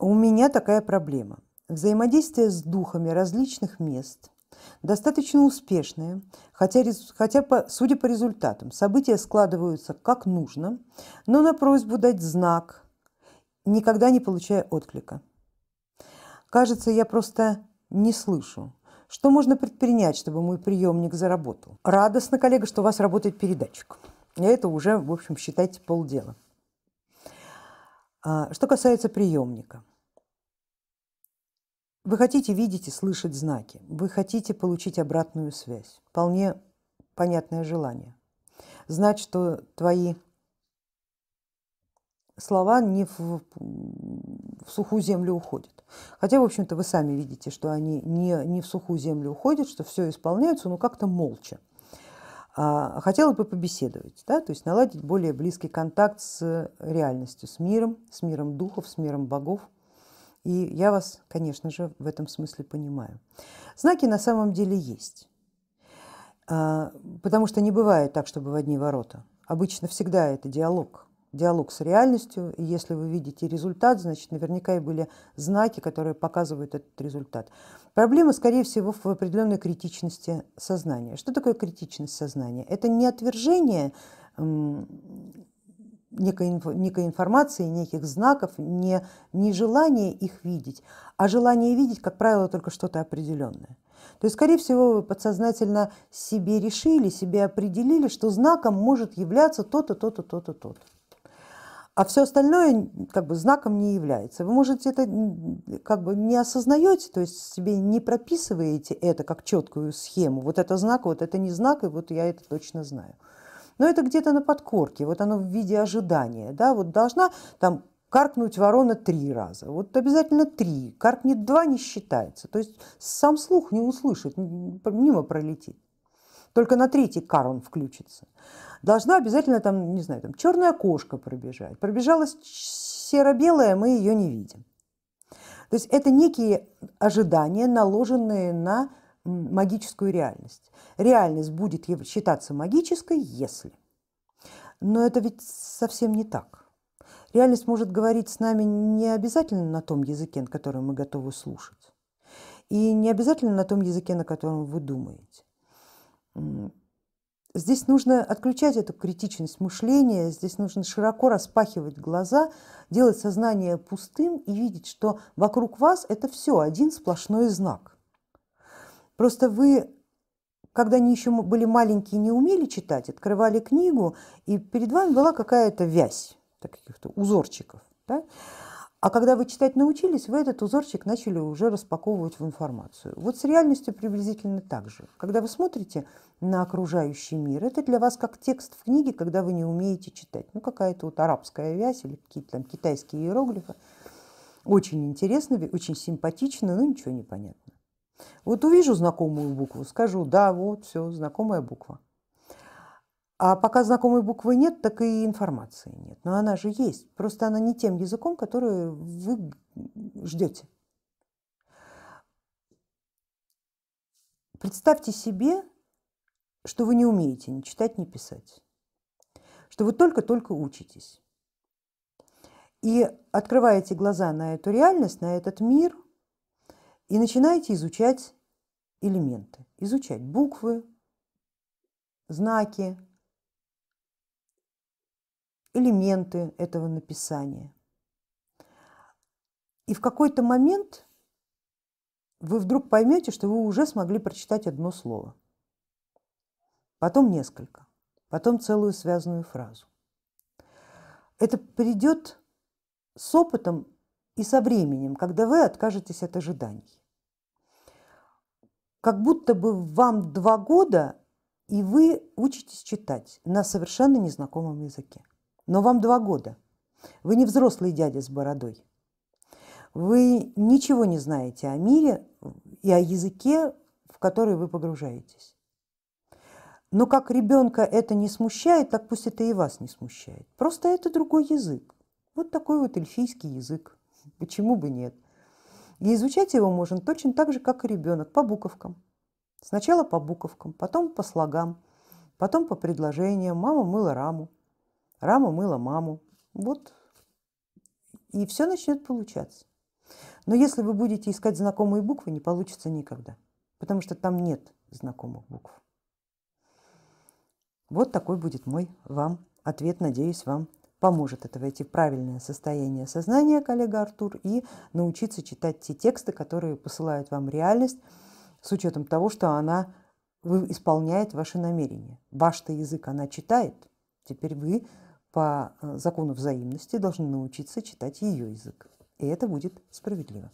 У меня такая проблема. Взаимодействие с духами различных мест достаточно успешное, хотя, хотя по, судя по результатам, события складываются как нужно, но на просьбу дать знак никогда не получая отклика. Кажется, я просто не слышу. Что можно предпринять, чтобы мой приемник заработал? Радостно, коллега, что у вас работает передатчик. И это уже, в общем, считайте полдела. А, что касается приемника. Вы хотите видеть и слышать знаки, вы хотите получить обратную связь. Вполне понятное желание. Знать, что твои слова не в, в сухую землю уходят. Хотя, в общем-то, вы сами видите, что они не, не в сухую землю уходят, что все исполняется, но как-то молча. А, хотела бы побеседовать, да, то есть наладить более близкий контакт с реальностью, с миром, с миром духов, с миром богов. И я вас, конечно же, в этом смысле понимаю. Знаки на самом деле есть, а, потому что не бывает так, чтобы в одни ворота. Обычно всегда это диалог, диалог с реальностью, и если вы видите результат, значит наверняка и были знаки, которые показывают этот результат. Проблема, скорее всего, в определенной критичности сознания. Что такое критичность сознания? Это не отвержение некой, некой информации, неких знаков, не, не желание их видеть, а желание видеть, как правило, только что-то определенное. То есть, скорее всего, вы подсознательно себе решили, себе определили, что знаком может являться то-то, то-то, то-то, то-то а все остальное как бы знаком не является. Вы можете это как бы не осознаете, то есть себе не прописываете это как четкую схему. Вот это знак, вот это не знак, и вот я это точно знаю. Но это где-то на подкорке, вот оно в виде ожидания. Да? Вот должна там каркнуть ворона три раза. Вот обязательно три. Каркнет два не считается. То есть сам слух не услышит, мимо пролетит. Только на третий кар он включится должна обязательно там, не знаю, там черная кошка пробежать. Пробежалась серо-белая, мы ее не видим. То есть это некие ожидания, наложенные на магическую реальность. Реальность будет считаться магической, если. Но это ведь совсем не так. Реальность может говорить с нами не обязательно на том языке, на котором мы готовы слушать. И не обязательно на том языке, на котором вы думаете. Здесь нужно отключать эту критичность мышления, здесь нужно широко распахивать глаза, делать сознание пустым и видеть, что вокруг вас это все один сплошной знак. Просто вы, когда они еще были маленькие, не умели читать, открывали книгу, и перед вами была какая-то вязь, каких-то узорчиков. Да? А когда вы читать научились, вы этот узорчик начали уже распаковывать в информацию. Вот с реальностью приблизительно так же. Когда вы смотрите на окружающий мир, это для вас как текст в книге, когда вы не умеете читать. Ну, какая-то вот арабская вязь или какие-то там китайские иероглифы. Очень интересно, очень симпатично, но ничего не понятно. Вот увижу знакомую букву, скажу, да, вот, все, знакомая буква. А пока знакомой буквы нет, так и информации нет. Но она же есть. Просто она не тем языком, который вы ждете. Представьте себе, что вы не умеете ни читать, ни писать. Что вы только-только учитесь. И открываете глаза на эту реальность, на этот мир, и начинаете изучать элементы, изучать буквы, знаки, элементы этого написания. И в какой-то момент вы вдруг поймете, что вы уже смогли прочитать одно слово, потом несколько, потом целую связанную фразу. Это придет с опытом и со временем, когда вы откажетесь от ожиданий. Как будто бы вам два года, и вы учитесь читать на совершенно незнакомом языке но вам два года. Вы не взрослый дядя с бородой. Вы ничего не знаете о мире и о языке, в который вы погружаетесь. Но как ребенка это не смущает, так пусть это и вас не смущает. Просто это другой язык. Вот такой вот эльфийский язык. Почему бы нет? И изучать его можно точно так же, как и ребенок, по буковкам. Сначала по буковкам, потом по слогам, потом по предложениям. Мама мыла раму. Рама мыла маму. Вот. И все начнет получаться. Но если вы будете искать знакомые буквы, не получится никогда, потому что там нет знакомых букв. Вот такой будет мой вам ответ, надеюсь, вам поможет это войти в правильное состояние сознания, коллега Артур, и научиться читать те тексты, которые посылают вам реальность, с учетом того, что она исполняет ваши намерения. Ваш-то язык она читает, теперь вы по э, закону взаимности должны научиться читать ее язык, и это будет справедливо.